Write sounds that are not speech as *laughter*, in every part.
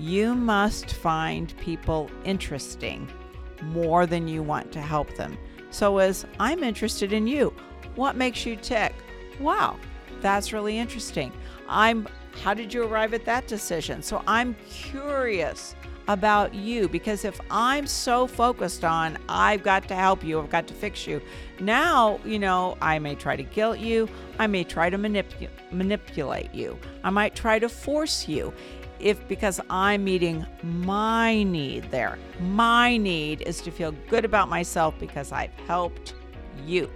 you must find people interesting more than you want to help them. So, as I'm interested in you, what makes you tick? Wow, that's really interesting. I'm how did you arrive at that decision? So I'm curious about you because if I'm so focused on I've got to help you, I've got to fix you, now, you know, I may try to guilt you, I may try to manip- manipulate you, I might try to force you. If because I'm meeting my need there, my need is to feel good about myself because I've helped you.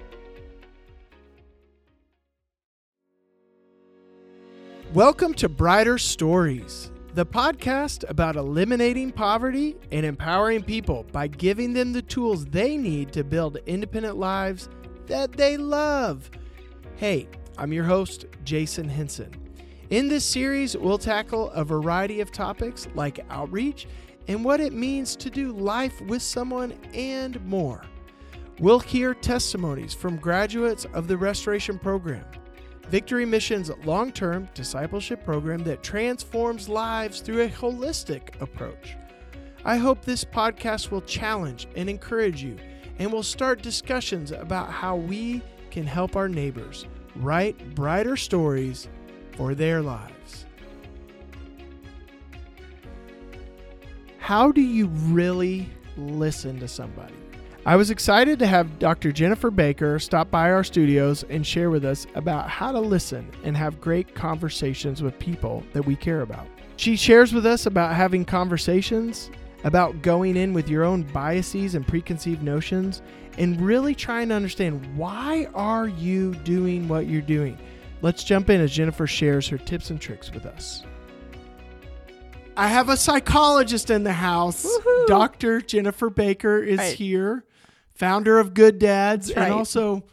Welcome to Brighter Stories, the podcast about eliminating poverty and empowering people by giving them the tools they need to build independent lives that they love. Hey, I'm your host, Jason Henson. In this series, we'll tackle a variety of topics like outreach and what it means to do life with someone and more. We'll hear testimonies from graduates of the Restoration Program Victory Mission's long term discipleship program that transforms lives through a holistic approach. I hope this podcast will challenge and encourage you and will start discussions about how we can help our neighbors write brighter stories for their lives. How do you really listen to somebody? I was excited to have Dr. Jennifer Baker stop by our studios and share with us about how to listen and have great conversations with people that we care about. She shares with us about having conversations, about going in with your own biases and preconceived notions, and really trying to understand why are you doing what you're doing. Let's jump in as Jennifer shares her tips and tricks with us. I have a psychologist in the house. Woohoo. Dr. Jennifer Baker is Right. here, founder of Good Dads That's and also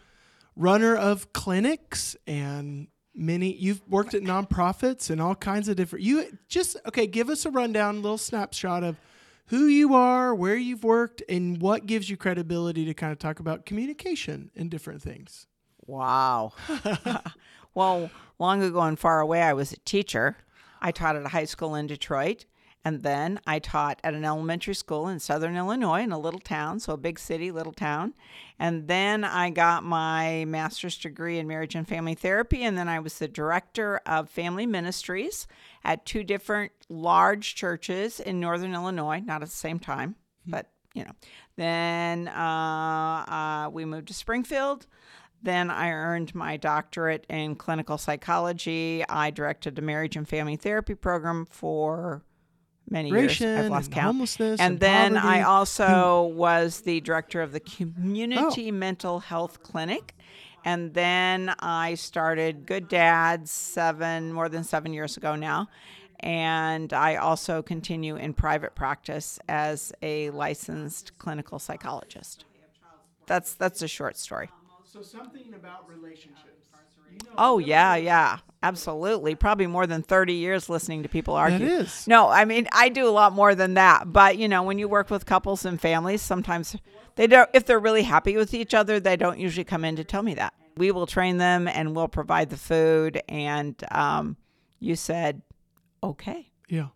runner of clinics and many you've worked at nonprofits and all kinds of different you just okay, give us a rundown, a little snapshot of who you are, where you've worked, and what gives you credibility to kind of talk about communication and different things. Wow. *laughs* *laughs* well, long ago and far away, I was a teacher. I taught at a high school in Detroit. And then I taught at an elementary school in southern Illinois in a little town, so a big city, little town. And then I got my master's degree in marriage and family therapy. And then I was the director of family ministries at two different large churches in northern Illinois, not at the same time, but you know. Then uh, uh, we moved to Springfield. Then I earned my doctorate in clinical psychology. I directed a marriage and family therapy program for many years. I've lost and count. homelessness and and then I also hmm. was the director of the Community Oh. Mental Health Clinic. And then I started Good Dads seven, more than seven years ago now. And I also continue in private practice as a licensed clinical psychologist. That's that's a short story. So something about relationships. Oh yeah, yeah, absolutely. Probably more than thirty years listening to people argue. is. No, I mean I do a lot more than that. But you know, when you work with couples and families, sometimes they don't. If they're really happy with each other, they don't usually come in to tell me that. We will train them and we'll provide the food. And um, you said, okay. Yeah.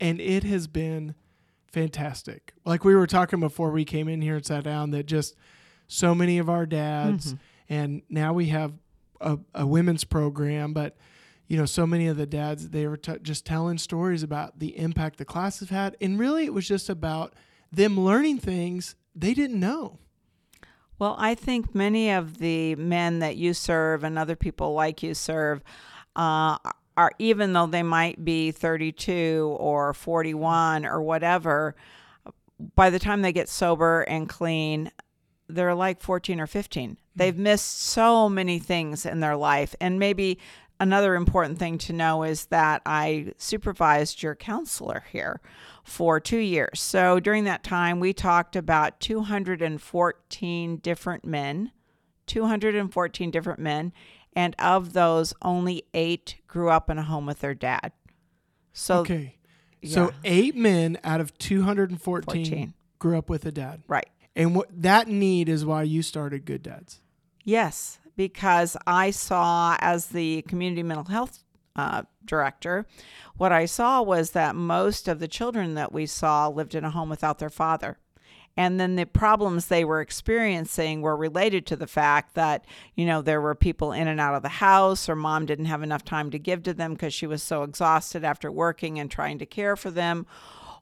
And it has been fantastic. Like we were talking before we came in here and sat down, that just so many of our dads, and now we have a, a women's program, but you know, so many of the dads, they were t- just telling stories about the impact the class have had. And really, it was just about them learning things they didn't know. Well, I think many of the men that you serve and other people like you serve uh, are, even though they might be 32 or 41 or whatever, by the time they get sober and clean, they're like 14 or 15. Hmm. They've missed so many things in their life. And maybe another important thing to know is that I supervised your counselor here for two years. So during that time, we talked about 214 different men, 214 different men. And of those, only eight grew up in a home with their dad. So, Okay. So eight men out of 214 14. grew up with a dad. right. And what that need is why you started Good Dads. Yes, because I saw as the community mental health uh, director, what I saw was that most of the children that we saw lived in a home without their father. And then the problems they were experiencing were related to the fact that, you know, there were people in and out of the house, or mom didn't have enough time to give to them because she was so exhausted after working and trying to care for them.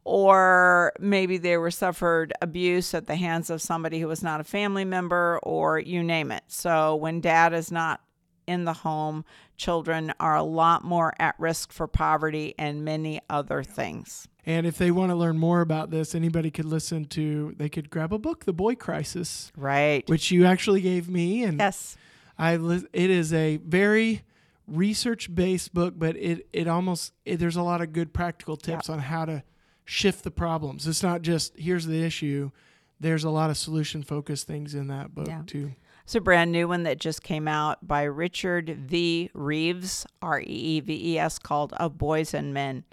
Or maybe they were suffered abuse at the hands of somebody who was not a family member, or you name it. So when dad is not in the home, children are a lot more at risk for poverty and many other things. And if they want to learn more about this, anybody could listen to, they could grab a book, The Boy Crisis, Right. which you actually gave me. And yes. I, li- it is a very research based book, but it, it almost, it, there's a lot of good practical tips on how to shift the problems. It's not just, here's the issue. There's a lot of solution focused things in that book Yeah. too. It's a brand new one that just came out by Richard V. Reeves, R E E V E S, called Of Boys and Men.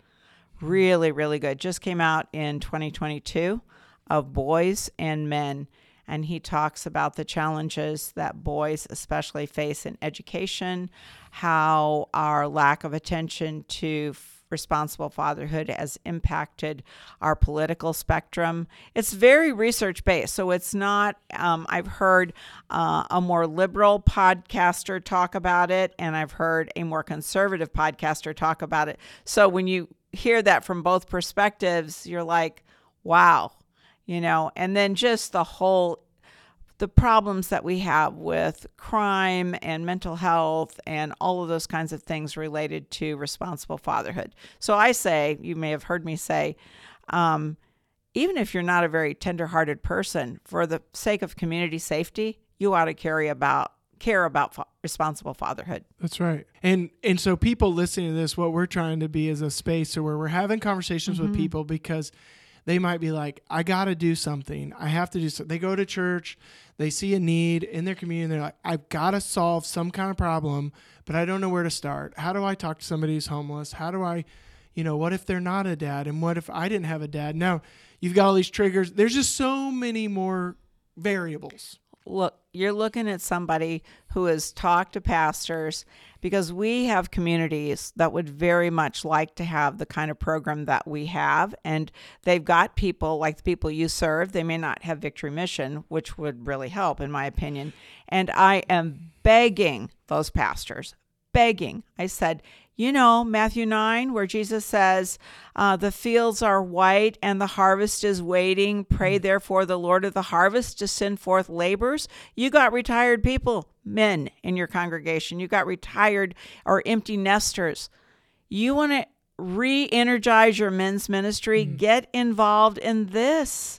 Really, really good. Just came out in 2022 of Boys and Men. And he talks about the challenges that boys especially face in education, how our lack of attention to responsible fatherhood has impacted our political spectrum. It's very research based, so it's not. Um, I've heard uh, a more liberal podcaster talk about it, and I've heard a more conservative podcaster talk about it. So when you hear that from both perspectives, you're like, wow, you know, and then just the whole the problems that we have with crime and mental health and all of those kinds of things related to responsible fatherhood. So I say, you may have heard me say, um, even if you're not a very tenderhearted person, for the sake of community safety, you ought to carry about care about fa- responsible fatherhood. That's right. And and so people listening to this, what we're trying to be is a space where we're having conversations with people because they might be like, I got to do something. I have to do something. They go to church, they see a need in their community, they're like, I've got to solve some kind of problem, but I don't know where to start. How do I talk to somebody who's homeless? How do I, you know, what if they're not a dad? And what if I didn't have a dad? Now, you've got all these triggers. There's just so many more variables. look you're looking at somebody who has talked to pastors because we have communities that would very much like to have the kind of program that we have and they've got people like the people you serve they may not have victory mission which would really help in my opinion. And i am begging those pastors begging i said you know, Matthew 9, where Jesus says, uh, The fields are white and the harvest is waiting. Pray therefore the Lord of the harvest to send forth laborers. You got retired people, men in your congregation. You got retired or empty nesters. You want to re energize your men's ministry? Get involved in this.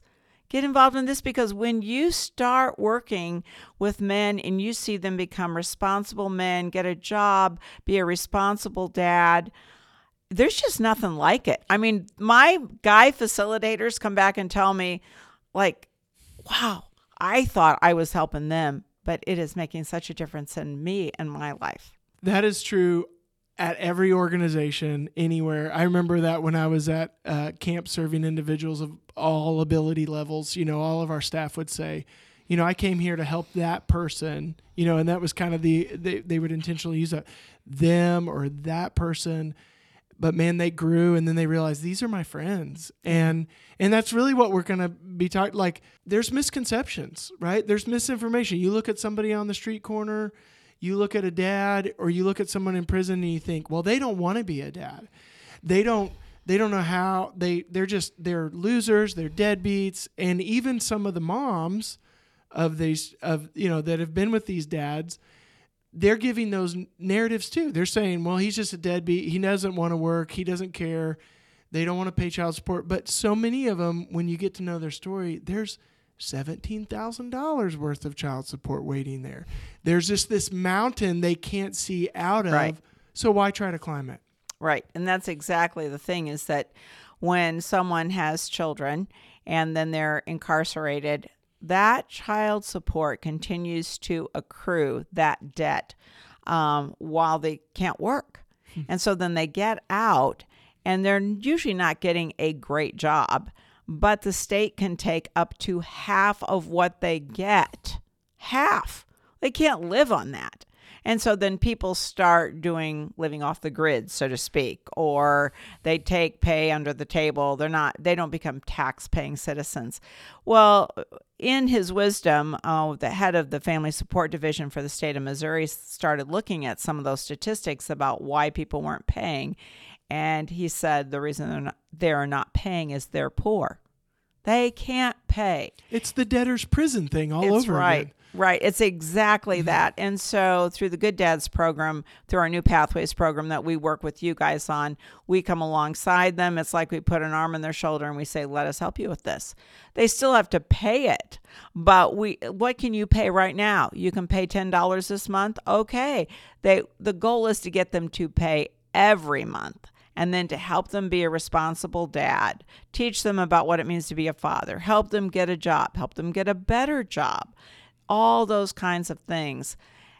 Get involved in this because when you start working with men and you see them become responsible men, get a job, be a responsible dad, there's just nothing like it. I mean, my guy facilitators come back and tell me, like, wow, I thought I was helping them, but it is making such a difference in me and my life. That is true at every organization, anywhere. I remember that when I was at uh, camp serving individuals of all ability levels, you know, all of our staff would say, you know, I came here to help that person, you know, and that was kind of the, they, they would intentionally use that, them or that person. But man, they grew and then they realized these are my friends. And, and that's really what we're going to be talking. Like there's misconceptions, right? There's misinformation. You look at somebody on the street corner, you look at a dad or you look at someone in prison and you think, well, they don't want to be a dad. They don't they don't know how they they're just they're losers, they're deadbeats, and even some of the moms of these of you know that have been with these dads, they're giving those narratives too. They're saying, well, he's just a deadbeat. He doesn't want to work. He doesn't care. They don't want to pay child support. But so many of them, when you get to know their story, there's $17,000 worth of child support waiting there. There's just this mountain they can't see out of. Right. So why try to climb it? Right. And that's exactly the thing is that when someone has children and then they're incarcerated, that child support continues to accrue that debt um, while they can't work. and so then they get out and they're usually not getting a great job, but the state can take up to half of what they get. Half. They can't live on that. And so then people start doing living off the grid, so to speak, or they take pay under the table. They're not, they don't become tax paying citizens. Well, in his wisdom, uh, the head of the Family Support Division for the state of Missouri started looking at some of those statistics about why people weren't paying. And he said the reason they're not, they're not paying is they're poor. They can't pay. It's the debtor's prison thing all It's over right. again. Right. It's exactly that. And so through the Good Dads program, through our new Pathways program that we work with you guys on, we come alongside them. It's like we put an arm on their shoulder and we say, "Let us help you with this." They still have to pay it. But we what can you pay right now? You can pay $10 this month. Okay. They the goal is to get them to pay every month and then to help them be a responsible dad, teach them about what it means to be a father, help them get a job, help them get a better job, all those kinds of things.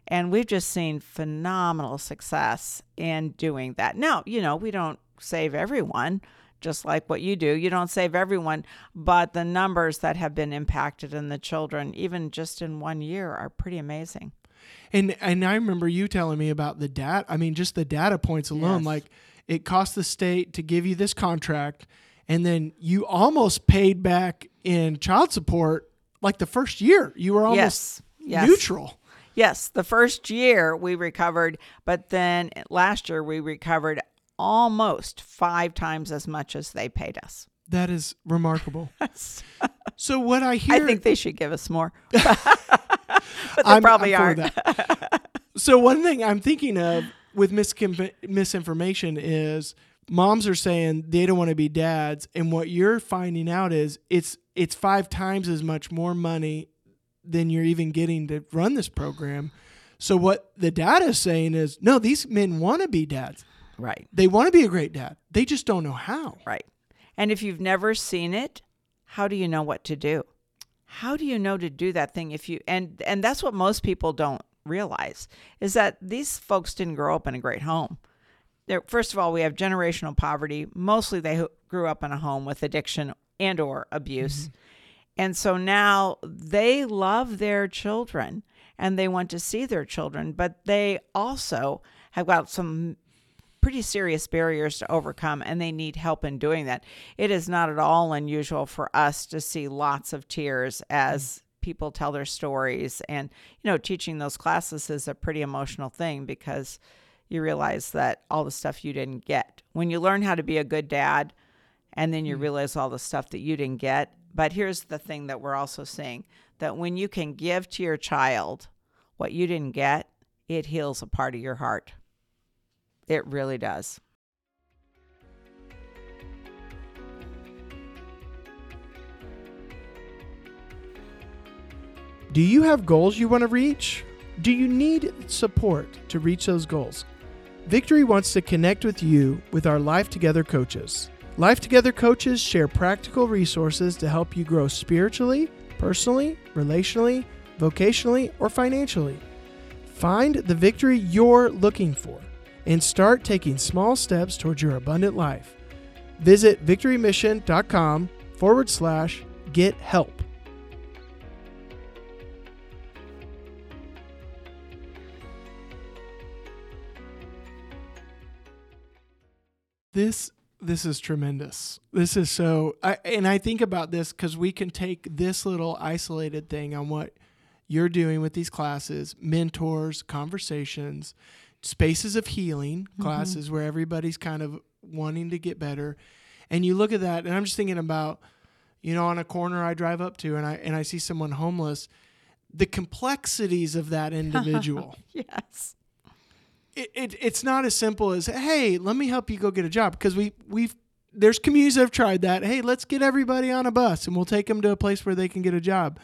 And we've just seen phenomenal success in doing that. Now, you know, we don't save everyone, just like what you do. You don't save everyone, but the numbers that have been impacted in the children, even just in one year, are pretty amazing. And and I remember you telling me about the data. I mean, just the data points alone. Yes. Like it cost the state to give you this contract, and then you almost paid back in child support like the first year. You were almost Yes. Yes. neutral. Yes, the first year we recovered, but then last year we recovered almost five times as much as they paid us. That is remarkable. *laughs* so what I hear, I think they should give us more. but *laughs* *laughs* they I'm- probably I'm aren't. so one thing I'm thinking of with miscom- misinformation is moms are saying they don't want to be dads, and what you're finding out is it's it's five times as much more money than you're even getting to run this program. So what the data is saying is no, these men want to be dads. Right, They want to be a great dad. They just don't know how. right. And if you've never seen it, how do you know what to do? How do you know to do that thing if you and and that's what most people don't realize is that these folks didn't grow up in a great home. They're, first of all, we have generational poverty. Mostly they grew up in a home with addiction and or abuse. Mm-hmm. And so now they love their children and they want to see their children, but they also have got some pretty serious barriers to overcome and they need help in doing that. It is not at all unusual for us to see lots of tears as mm. People tell their stories and you know teaching those classes is a pretty emotional thing because you realize that all the stuff you didn't get. When you learn how to be a good dad and then you mm. realize all the stuff that you didn't get. But here's the thing that we're also seeing that when you can give to your child what you didn't get, it heals a part of your heart. It really does. Do you have goals you want to reach? Do you need support to reach those goals? Victory wants to connect with you with our Life Together coaches. Life Together coaches share practical resources to help you grow spiritually, personally, relationally, vocationally, or financially. Find the victory you're looking for and start taking small steps towards your abundant life. Visit victorymission.com forward slash get help. This this is tremendous. This is so I and I think about this cuz we can take this little isolated thing on what you're doing with these classes, mentors, conversations, spaces of healing, mm-hmm. classes where everybody's kind of wanting to get better. And you look at that and I'm just thinking about you know on a corner I drive up to and I and I see someone homeless, the complexities of that *laughs* individual. Yes. It, it it's not as simple as hey let me help you go get a job. Because we we've there's communities that have tried that. Hey let's get everybody on a bus and we'll take them to a place where they can get a job.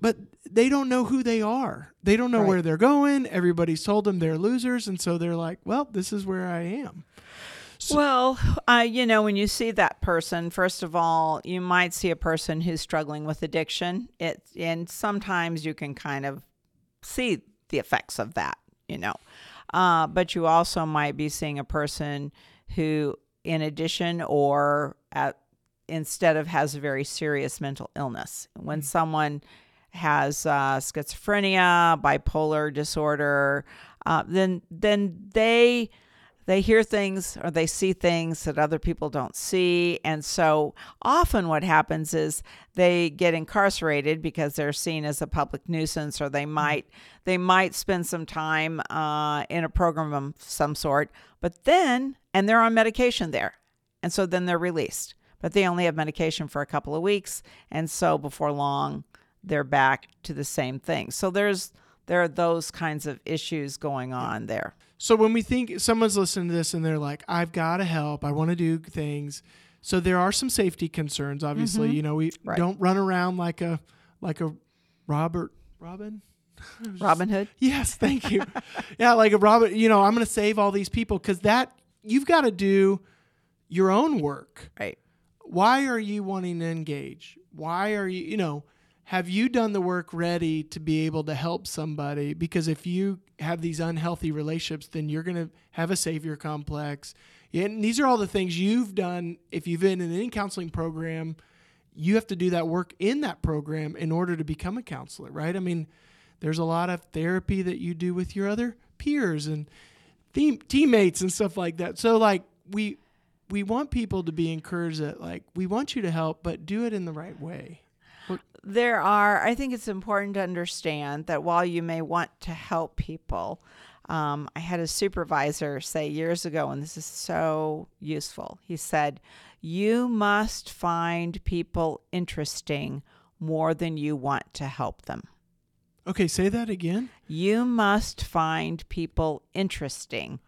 But they don't know who they are. They don't know Right. where they're going. Everybody's told them they're losers. And so they're like well this is where i am. So- Well, uh, you know, when you see that person, first of all, you might see a person who's struggling with addiction. It and sometimes you can kind of see the effects of that, you know. Uh, but you also might be seeing a person who, in addition or at, instead of has a very serious mental illness. When someone has uh, schizophrenia, bipolar disorder, uh, then then they they hear things or they see things that other people don't see. And so often what happens is they get incarcerated because they're seen as a public nuisance or they might they might spend some time uh, in a program of some sort, but then and they're on medication there. And so then they're released. But they only have medication for a couple of weeks. And so before long, they're back to the same thing. So there's there are those kinds of issues going on there. So when we think someone's listening to this and they're like, I've got to help, I want to do things. So there are some safety concerns. Obviously, mm-hmm. you know, we Right. don't run around like a like a Robert Robin. *laughs* Robin Hood? Yes, thank you. *laughs* yeah, like a Robert. You know, I'm going to save all these people because that you've got to do your own work. Right. Why are you wanting to engage? Why are you, you know, have you done the work ready to be able to help somebody? Because if you have these unhealthy relationships, then you're going to have a savior complex. And these are all the things you've done. If you've been in any counseling program, you have to do that work in that program in order to become a counselor, right? I mean, there's a lot of therapy that you do with your other peers and team, teammates and stuff like that. So like we we want people to be encouraged that like we want you to help, but do it in the right way. There are, I think it's important to understand that while you may want to help people, um, I had a supervisor say years ago, and this is so useful. He said, You must find people interesting more than you want to help them. Okay, say that again. You must find people interesting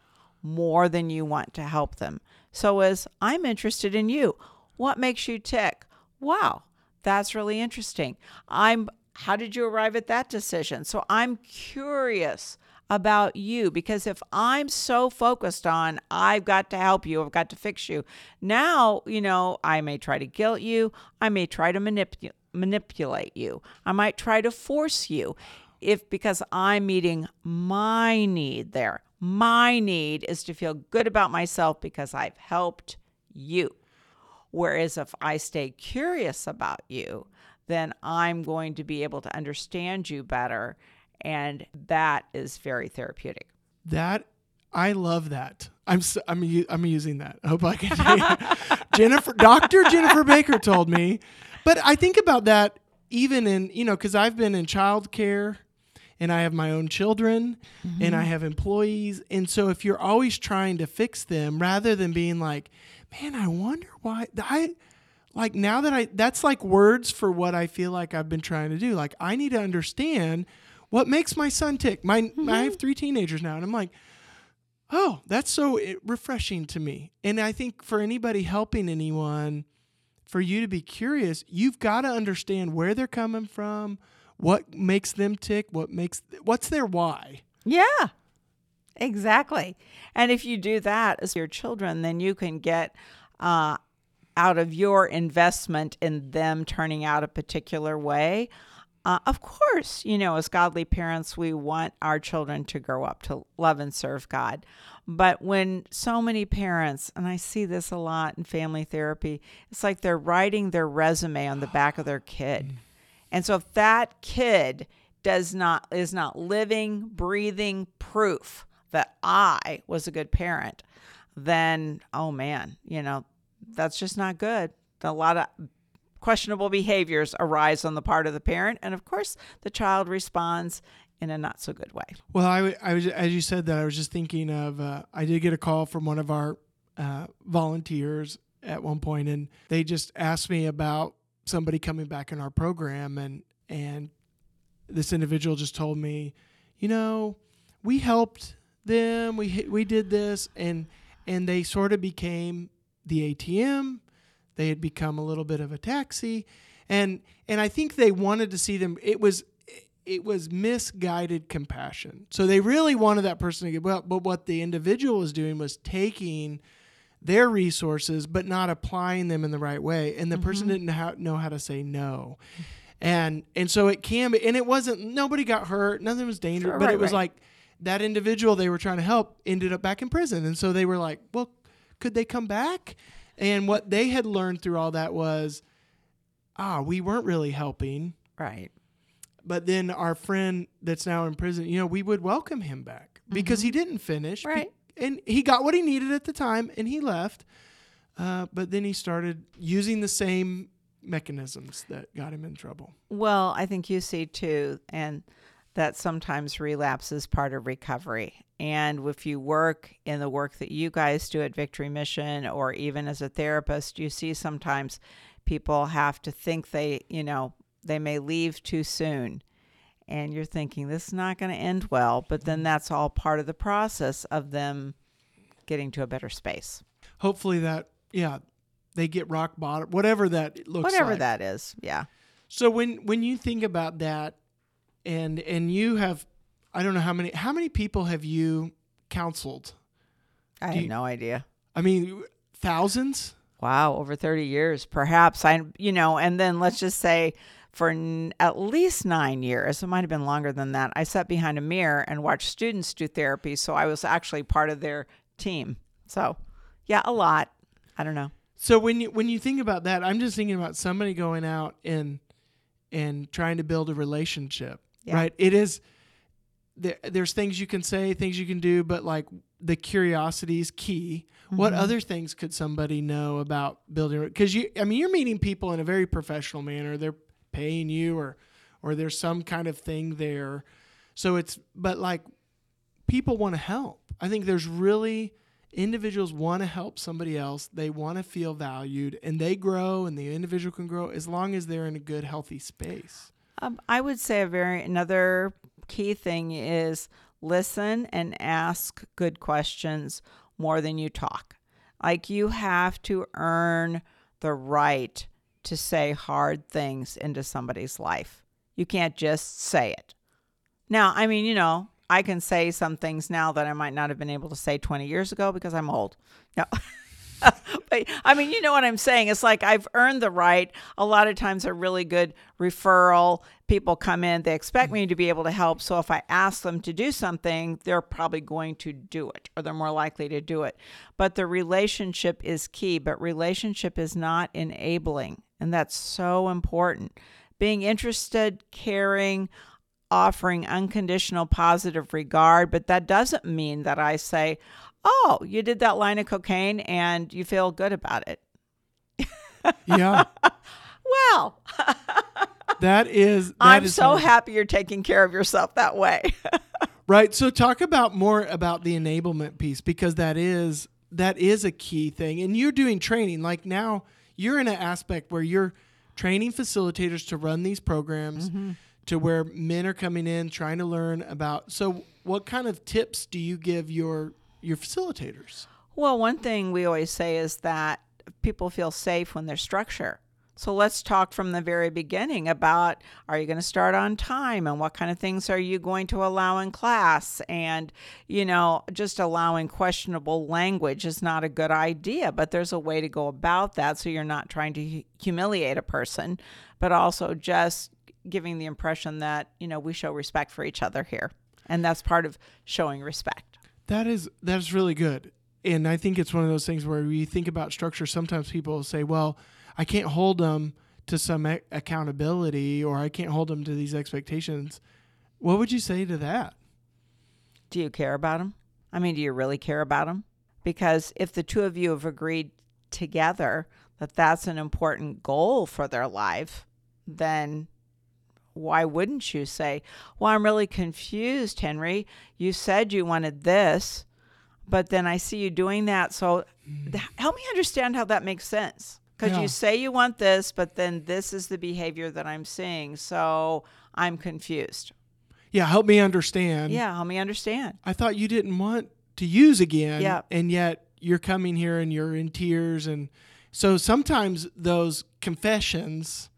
more than you want to help them. So, as I'm interested in you, what makes you tick? Wow, that's really interesting. I'm how did you arrive at that decision? So, I'm curious about you because if I'm so focused on I've got to help you, I've got to fix you, now, you know, I may try to guilt you, I may try to manipulate manipulate you. I might try to force you if because I'm meeting my need there. My need is to feel good about myself because I've helped you. Whereas if I stay curious about you, then I'm going to be able to understand you better. And that is very therapeutic. That I love that. I'm s I'm I'm using that. I hope I can. *laughs* Jennifer, Doctor Jennifer Baker told me, but I think about that even in you know because I've been in childcare, and I have my own children, and I have employees, and so if you're always trying to fix them rather than being like, man, I wonder why I. Like now that I, that's like words for what I feel like I've been trying to do. Like I need to understand what makes my son tick. My, I have three teenagers now, and I'm like, Oh, that's so eh, refreshing to me. And I think for anybody helping anyone, for you to be curious, you've got to understand where they're coming from, what makes them tick, what makes what's their why. Yeah, exactly. And if you do that as your children, then you can get uh, out of your investment in them turning out a particular way. Uh, of course, you know, as godly parents, we want our children to grow up to love and serve God. But when so many parents, and I see this a lot in family therapy, it's like they're writing their resume on the back of their kid. And so if that kid does not is not living, breathing proof that I was a good parent, then oh man, you know, that's just not good. A lot of questionable behaviors arise on the part of the parent, and of course, the child responds in a not so good way. Well, I was as you said that I was just thinking of uh, I did get a call from one of our uh, volunteers at one point, and they just asked me about somebody coming back in our program, and and this individual just told me, you know, we helped them, we we did this, and and they sort of became the ATM. They had become a little bit of a taxi, and and I think they wanted to see them. It was it was misguided compassion. So they really wanted that person to get well, but what the individual was doing was taking their resources but not applying them in the right way, and the person didn't ha- know how to say no. And and so it can be, and it wasn't. Nobody got hurt. Nothing was dangerous. Sure, but right, it was right. like that individual they were trying to help ended up back in prison, and so they were like, well, could they come back? And what they had learned through all that was, ah, we weren't really helping Right. but then our friend that's now in prison, you know, we would welcome him back because he didn't finish. Mm-hmm. Right. And he got what he needed at the time and he left. Uh, but then he started using the same mechanisms that got him in trouble. Well, I think you see too, and that sometimes relapse is part of recovery. And if you work in the work that you guys do at Victory Mission, or even as a therapist, you see sometimes people have to think they, you know, they may leave too soon. And you're thinking this is not going to end well, but then mm-hmm. that's all part of the process of them getting to a better space. Hopefully that, yeah, they get rock bottom, whatever that looks Whatever like. that is. Yeah. So when when you think about that, and and you have, I don't know how many how many people have you counseled? I Do have you- no idea. I mean, thousands. Wow, over 30 years, perhaps. I, you know, and then let's just say for n- at least nine years, it might have been longer than that, I sat behind a mirror and watched students do therapy. So I was actually part of their team. So, yeah, a lot. I don't know. So when you when you think about that, I'm just thinking about somebody going out and and trying to build a relationship. Yeah. Right? It is there, there's things you can say, things you can do, but like the curiosity is key. What Mm-hmm. other things could somebody know about building? Because you, I mean, you're meeting people in a very professional manner. They're paying you, or or there's some kind of thing there. So it's, but like, people want to help. I think there's really individuals want to help somebody else. They want to feel valued, and they grow, and the individual can grow as long as they're in a good, healthy space. Um, I would say a very another key thing is listen and ask good questions more than you talk. Like you have to earn the right to say hard things into somebody's life. You can't just say it. Now, I mean, you know, I can say some things now that I might not have been able to say 20 years ago because I'm old. No. *laughs* but I mean, you know what I'm saying? It's like I've earned the right. A lot of times, a really good referral. People come in, they expect me to be able to help. So if I ask them to do something, they're probably going to do it or they're more likely to do it. But the relationship is key, but relationship is not enabling. And that's so important. Being interested, caring, offering unconditional positive regard, but that doesn't mean that I say, "Oh, you did that line of cocaine and you feel good about it." Yeah, *laughs* Well, *laughs* that is. that I'm is so hard. happy you're taking care of yourself that way. *laughs* Right. So talk about more about the enablement piece because that is that is a key thing. And you're doing training. Like now you're in an aspect where you're training facilitators to run these programs mm-hmm. to where men are coming in trying to learn about so what kind of tips do you give your your facilitators? well, one thing we always say is that people feel safe when there's structure. So let's talk from the very beginning about are you going to start on time and what kind of things are you going to allow in class? And, you know, just allowing questionable language is not a good idea, but there's a way to go about that so you're not trying to humiliate a person, but also just giving the impression that, you know, we show respect for each other here. And that's part of showing respect. That is that's really good. And I think it's one of those things where we think about structure. Sometimes people say, "Well, I can't hold them to some a- accountability, or I can't hold them to these expectations." What would you say to that? Do you care about them? I mean, do you really care about them? Because if the two of you have agreed together that that's an important goal for their life, then why wouldn't you say, Well, I'm really confused, Henry. You said you wanted this, but then I see you doing that. So mm. th- help me understand how that makes sense. Because Yeah. you say you want this, but then this is the behavior that I'm seeing. So I'm confused. Yeah, help me understand. Yeah, help me understand. I thought you didn't want to use again. Yeah. And yet you're coming here and you're in tears. And so sometimes those confessions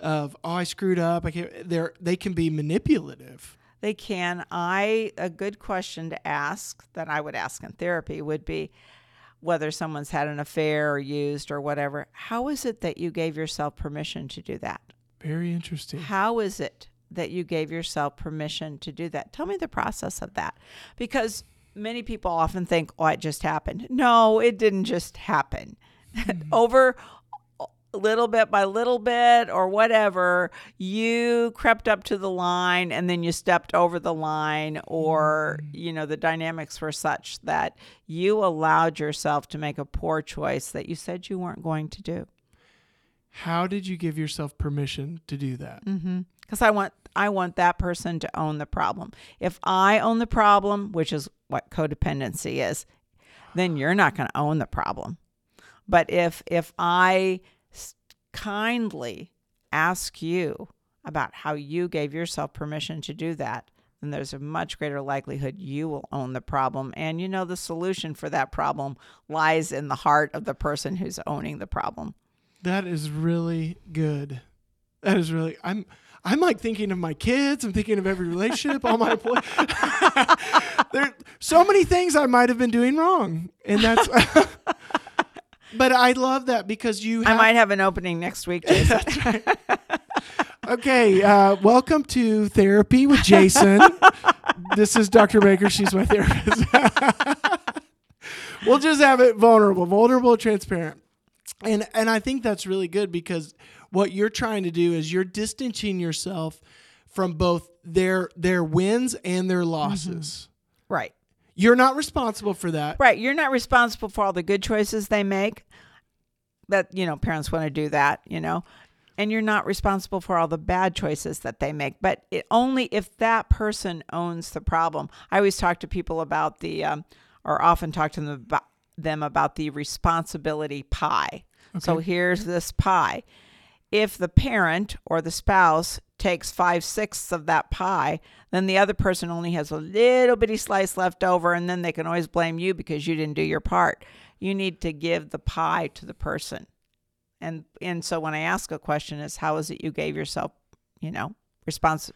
of, oh, I screwed up, I can't, they're, they can be manipulative. They can. I a good question to ask that I would ask in therapy would be whether someone's had an affair or used or whatever. How is it that you gave yourself permission to do that? Very interesting. How is it that you gave yourself permission to do that? Tell me the process of that. Because many people often think, "Oh, it just happened." No, it didn't just happen. *laughs* Mm-hmm. Over little bit by little bit or whatever, you crept up to the line and then you stepped over the line, or, mm. you know, the dynamics were such that you allowed yourself to make a poor choice that you said you weren't going to do. How did you give yourself permission to do that? Mm-hmm. Because I want. I want that person to own the problem. If I own the problem, which is what codependency is, then you're not going to own the problem. But if if I kindly ask you about how you gave yourself permission to do that, then there's a much greater likelihood you will own the problem. And you know the solution for that problem lies in the heart of the person who's owning the problem. That is really good. That is really I'm I'm like thinking of my kids. I'm thinking of every relationship, all my employees. *laughs* there so many things I might have been doing wrong, and that's. *laughs* but I love that because you. I might have an opening next week, Jason. *laughs* Okay, uh, welcome to therapy with Jason. *laughs* this is Dr. Baker. She's my therapist. *laughs* we'll just have it vulnerable, vulnerable, transparent, and and I think that's really good because what you're trying to do is you're distancing yourself from both their their wins and their losses. right. You're not responsible for that. Right. You're not responsible for all the good choices they make. That, you know, parents want to do that, you know. And you're not responsible for all the bad choices that they make. But it only if that person owns the problem. I always talk to people about the, um, or often talk to them about, them about the responsibility pie. So here's this pie. If the parent or the spouse takes five sixths of that pie, then the other person only has a little bitty slice left over, and then they can always blame you because you didn't do your part. You need to give the pie to the person. And and so when I ask a question is how is it you gave yourself, you know, response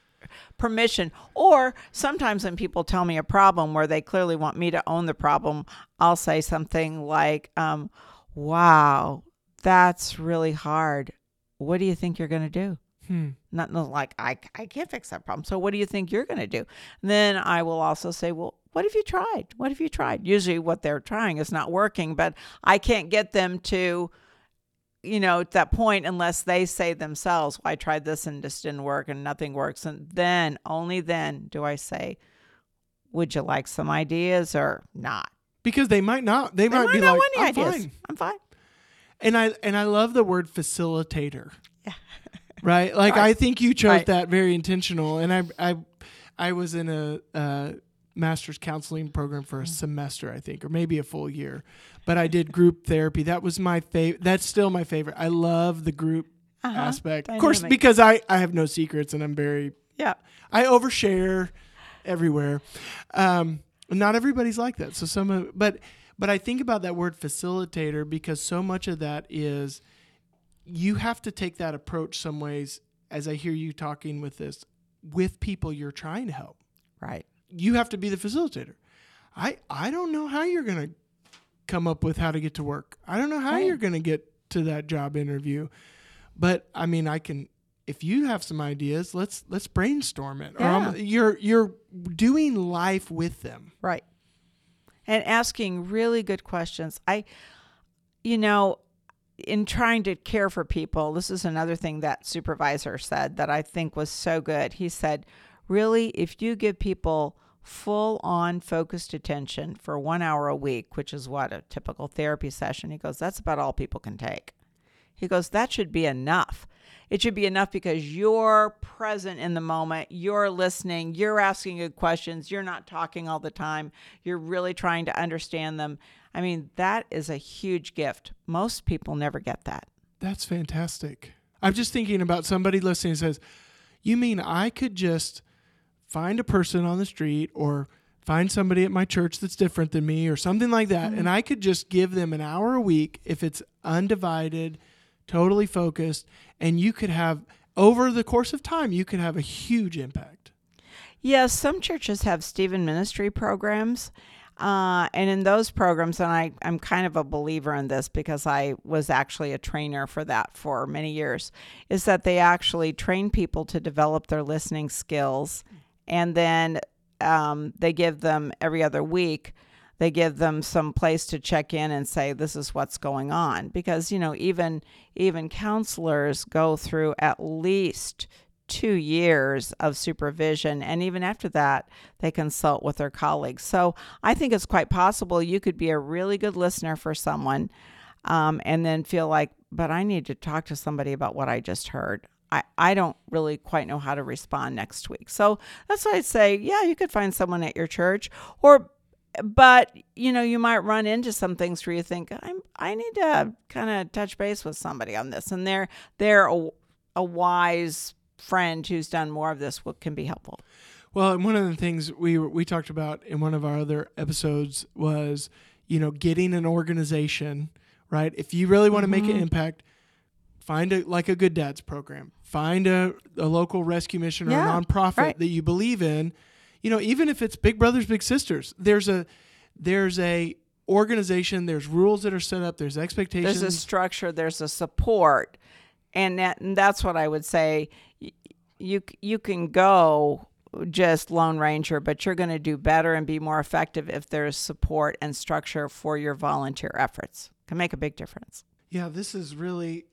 permission or sometimes when people tell me a problem where they clearly want me to own the problem i'll say something like um, wow that's really hard what do you think you're going to do Hmm. not like I, I can't fix that problem so what do you think you're going to do and then i will also say well what have you tried what have you tried usually what they're trying is not working but i can't get them to you know at that point unless they say themselves well, i tried this and this didn't work and nothing works and then only then do i say would you like some ideas or not Because they might not. They, they might, might be like, I'm ideas fine. i'm fine And I and I love the word facilitator. *laughs* right? Like Right. I think you chose Right. that very intentional. And I I I was in a uh, master's counseling program for a Mm. semester, I think, or maybe a full year. But I did group therapy. That was my favorite. That's still my favorite. I love the group Uh-huh. aspect. Of course, because I I have no secrets and I'm very yeah I overshare everywhere. Um, not everybody's like that. So some of, but but I think about that word facilitator because so much of that is you have to take that approach some ways as I hear you talking with this with people you're trying to help. right You have to be the facilitator. I I don't know how you're going to come up with how to get to work. I don't know how Right. you're going to get to that job interview. But I mean, I can if you have some ideas, let's let's brainstorm it. Yeah. You're you're doing life with them. Right. And asking really good questions. I, you know, in trying to care for people, this is another thing that supervisor said that I think was so good. He said, really, if you give people full on focused attention for one hour a week, which is what a typical therapy session, he goes, that's about all people can take. He goes, that should be enough. It should be enough because you're present in the moment, you're listening, you're asking good questions, you're not talking all the time, you're really trying to understand them. I mean, that is a huge gift. Most people never get that. That's fantastic. I'm just thinking about somebody listening who says, "You mean I could just find a person on the street or find somebody at my church that's different than me or something like that and mm-hmm. I could just give them an hour a week if it's undivided, totally focused and you could have over the course of time you could have a huge impact." Yes, some churches have Stephen ministry programs. Uh, and in those programs, and I, I'm kind of a believer in this because I was actually a trainer for that for many years, is that they actually train people to develop their listening skills. And then um, they give them every other week they give them some place to check in and say this is what's going on because you know even even counselors go through at least two years of supervision and even after that they consult with their colleagues so i think it's quite possible you could be a really good listener for someone um, and then feel like but i need to talk to somebody about what i just heard I, I don't really quite know how to respond next week. So that's why I'd say, yeah, you could find someone at your church or but you know you might run into some things where you think I'm I need to kind of touch base with somebody on this and they're they're a, a wise friend who's done more of this what can be helpful. Well, and one of the things we we talked about in one of our other episodes was, you know, getting an organization, right? If you really want to make an mm-hmm. impact, find a like a good dads program. Find a, a local rescue mission or Yeah, a nonprofit right. that you believe in. You know, even if it's big brothers, big sisters, there's a there's a organization, there's rules that are set up, there's expectations. There's a structure, there's a support. And, that, and that's what I would say. You you can go just lone ranger, but you're going to do better and be more effective if there's support and structure for your volunteer efforts. Can make a big difference. Yeah, this is really,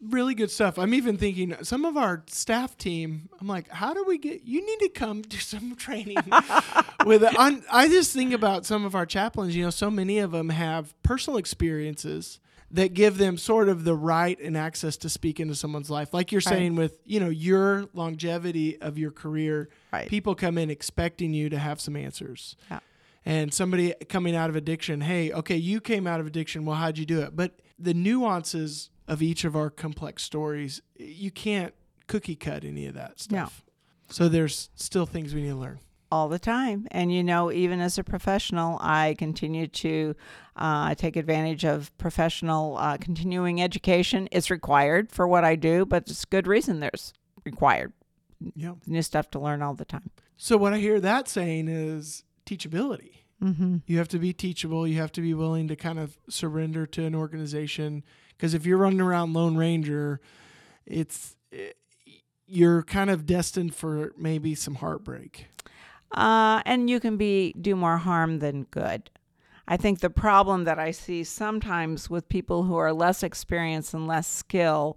really good stuff. I'm even thinking some of our staff team. I'm like, how do we get? You need to come do some *laughs* training with. On, I just think about some of our chaplains. You know, so many of them have personal experiences that give them sort of the right and access to speak into someone's life. Like you're saying with you know your longevity of your career, Right. people come in expecting you to have some answers Yeah. and somebody coming out of addiction, hey, okay, you came out of addiction. Well, how'd you do it? But the nuances of each of our complex stories, you can't cookie cut any of that stuff. No. So there's still things we need to learn. all the time. And you know, even as a professional, I continue to uh, take advantage of professional uh, continuing education. It's required for what I do, but it's good reason there's required Yeah. new stuff to learn all the time. So what I hear that saying is teachability. Mm-hmm. You have to be teachable. You have to be willing to kind of surrender to an organization. Because if you're running around Lone Ranger, it's eh, you're kind of destined for maybe some heartbreak. Uh, and you can be do more harm than good. I think the problem that I see sometimes with people who are less experienced and less skill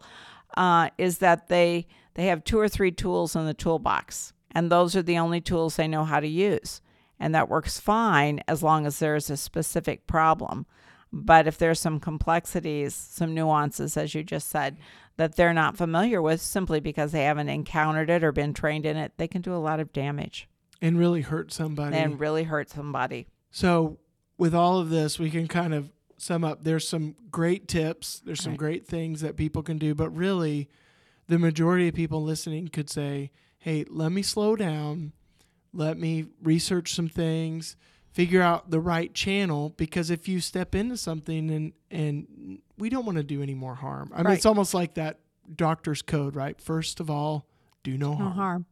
uh, is that they they have two or three tools in the toolbox, and those are the only tools they know how to use, and that works fine as long as there's a specific problem. But if there's some complexities, some nuances, as you just said, that they're not familiar with simply because they haven't encountered it or been trained in it, they can do a lot of damage And really hurt somebody. and really hurt somebody. So, with all of this, we can kind of sum up. There's some great tips, there's some Right. great things that people can do, but really, the majority of people listening could say, Hey, let me slow down, let me research some things, figure out the right channel, because if you step into something and, and we don't want to do any more harm. I mean, Right. it's almost like that doctor's code, right? First of all, do no, No harm. harm.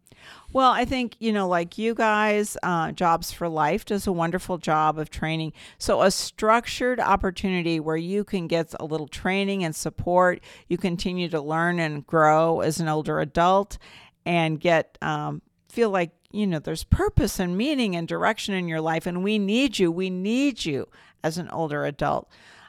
Well, I think, you know, like you guys, uh, Jobs for Life does a wonderful job of training. So, a structured opportunity where you can get a little training and support, you continue to learn and grow as an older adult and get, um, feel like, you know, there's purpose and meaning and direction in your life. And we need you. We need you as an older adult.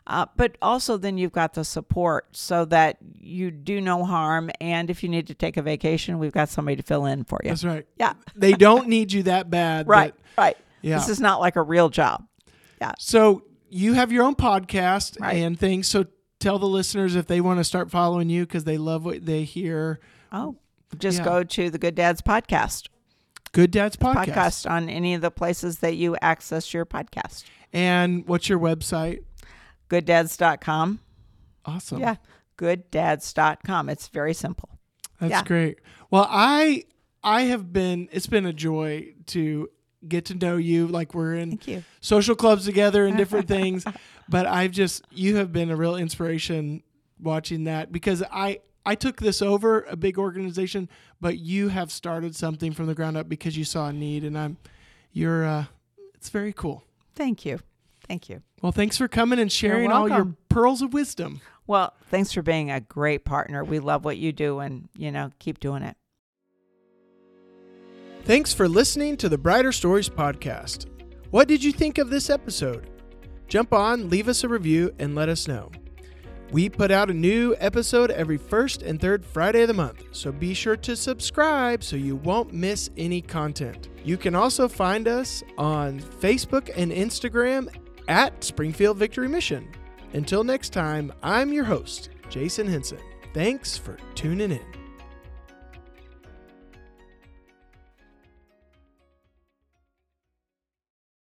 Uh, but also, then you've got the support so that you do no harm. And if you need to take a vacation, we've got somebody to fill in for you. That's right. Yeah. *laughs* They don't need you that bad. Right, but- right. Yeah. This is not like a real job. Yeah. So you have your own podcast Right. and things. So tell the listeners if they want to start following you because they love what they hear. Oh, just Yeah. go to the Good Dads podcast, Good Dads podcast. podcast on any of the places that you access your podcast. And what's your website? Gooddads.com. Awesome. Yeah, gooddads.com. It's very simple. That's Yeah. great. Well, I I have been it's been a joy to get to know you like we're in Thank you. social clubs together and different *laughs* things, but I've just you have been a real inspiration watching that because I I took this over a big organization, but you have started something from the ground up because you saw a need and I'm you're uh it's very cool. Thank you. Thank you. Well, thanks for coming and sharing all your pearls of wisdom. Well, thanks for being a great partner. We love what you do and, you know, keep doing it. Thanks for listening to the Brighter Stories podcast. What did you think of this episode? Jump on, leave us a review, and let us know. We put out a new episode every first and third Friday of the month, so be sure to subscribe so you won't miss any content. You can also find us on Facebook and Instagram at Springfield Victory Mission. Until next time, I'm your host, Jason Henson. Thanks for tuning in.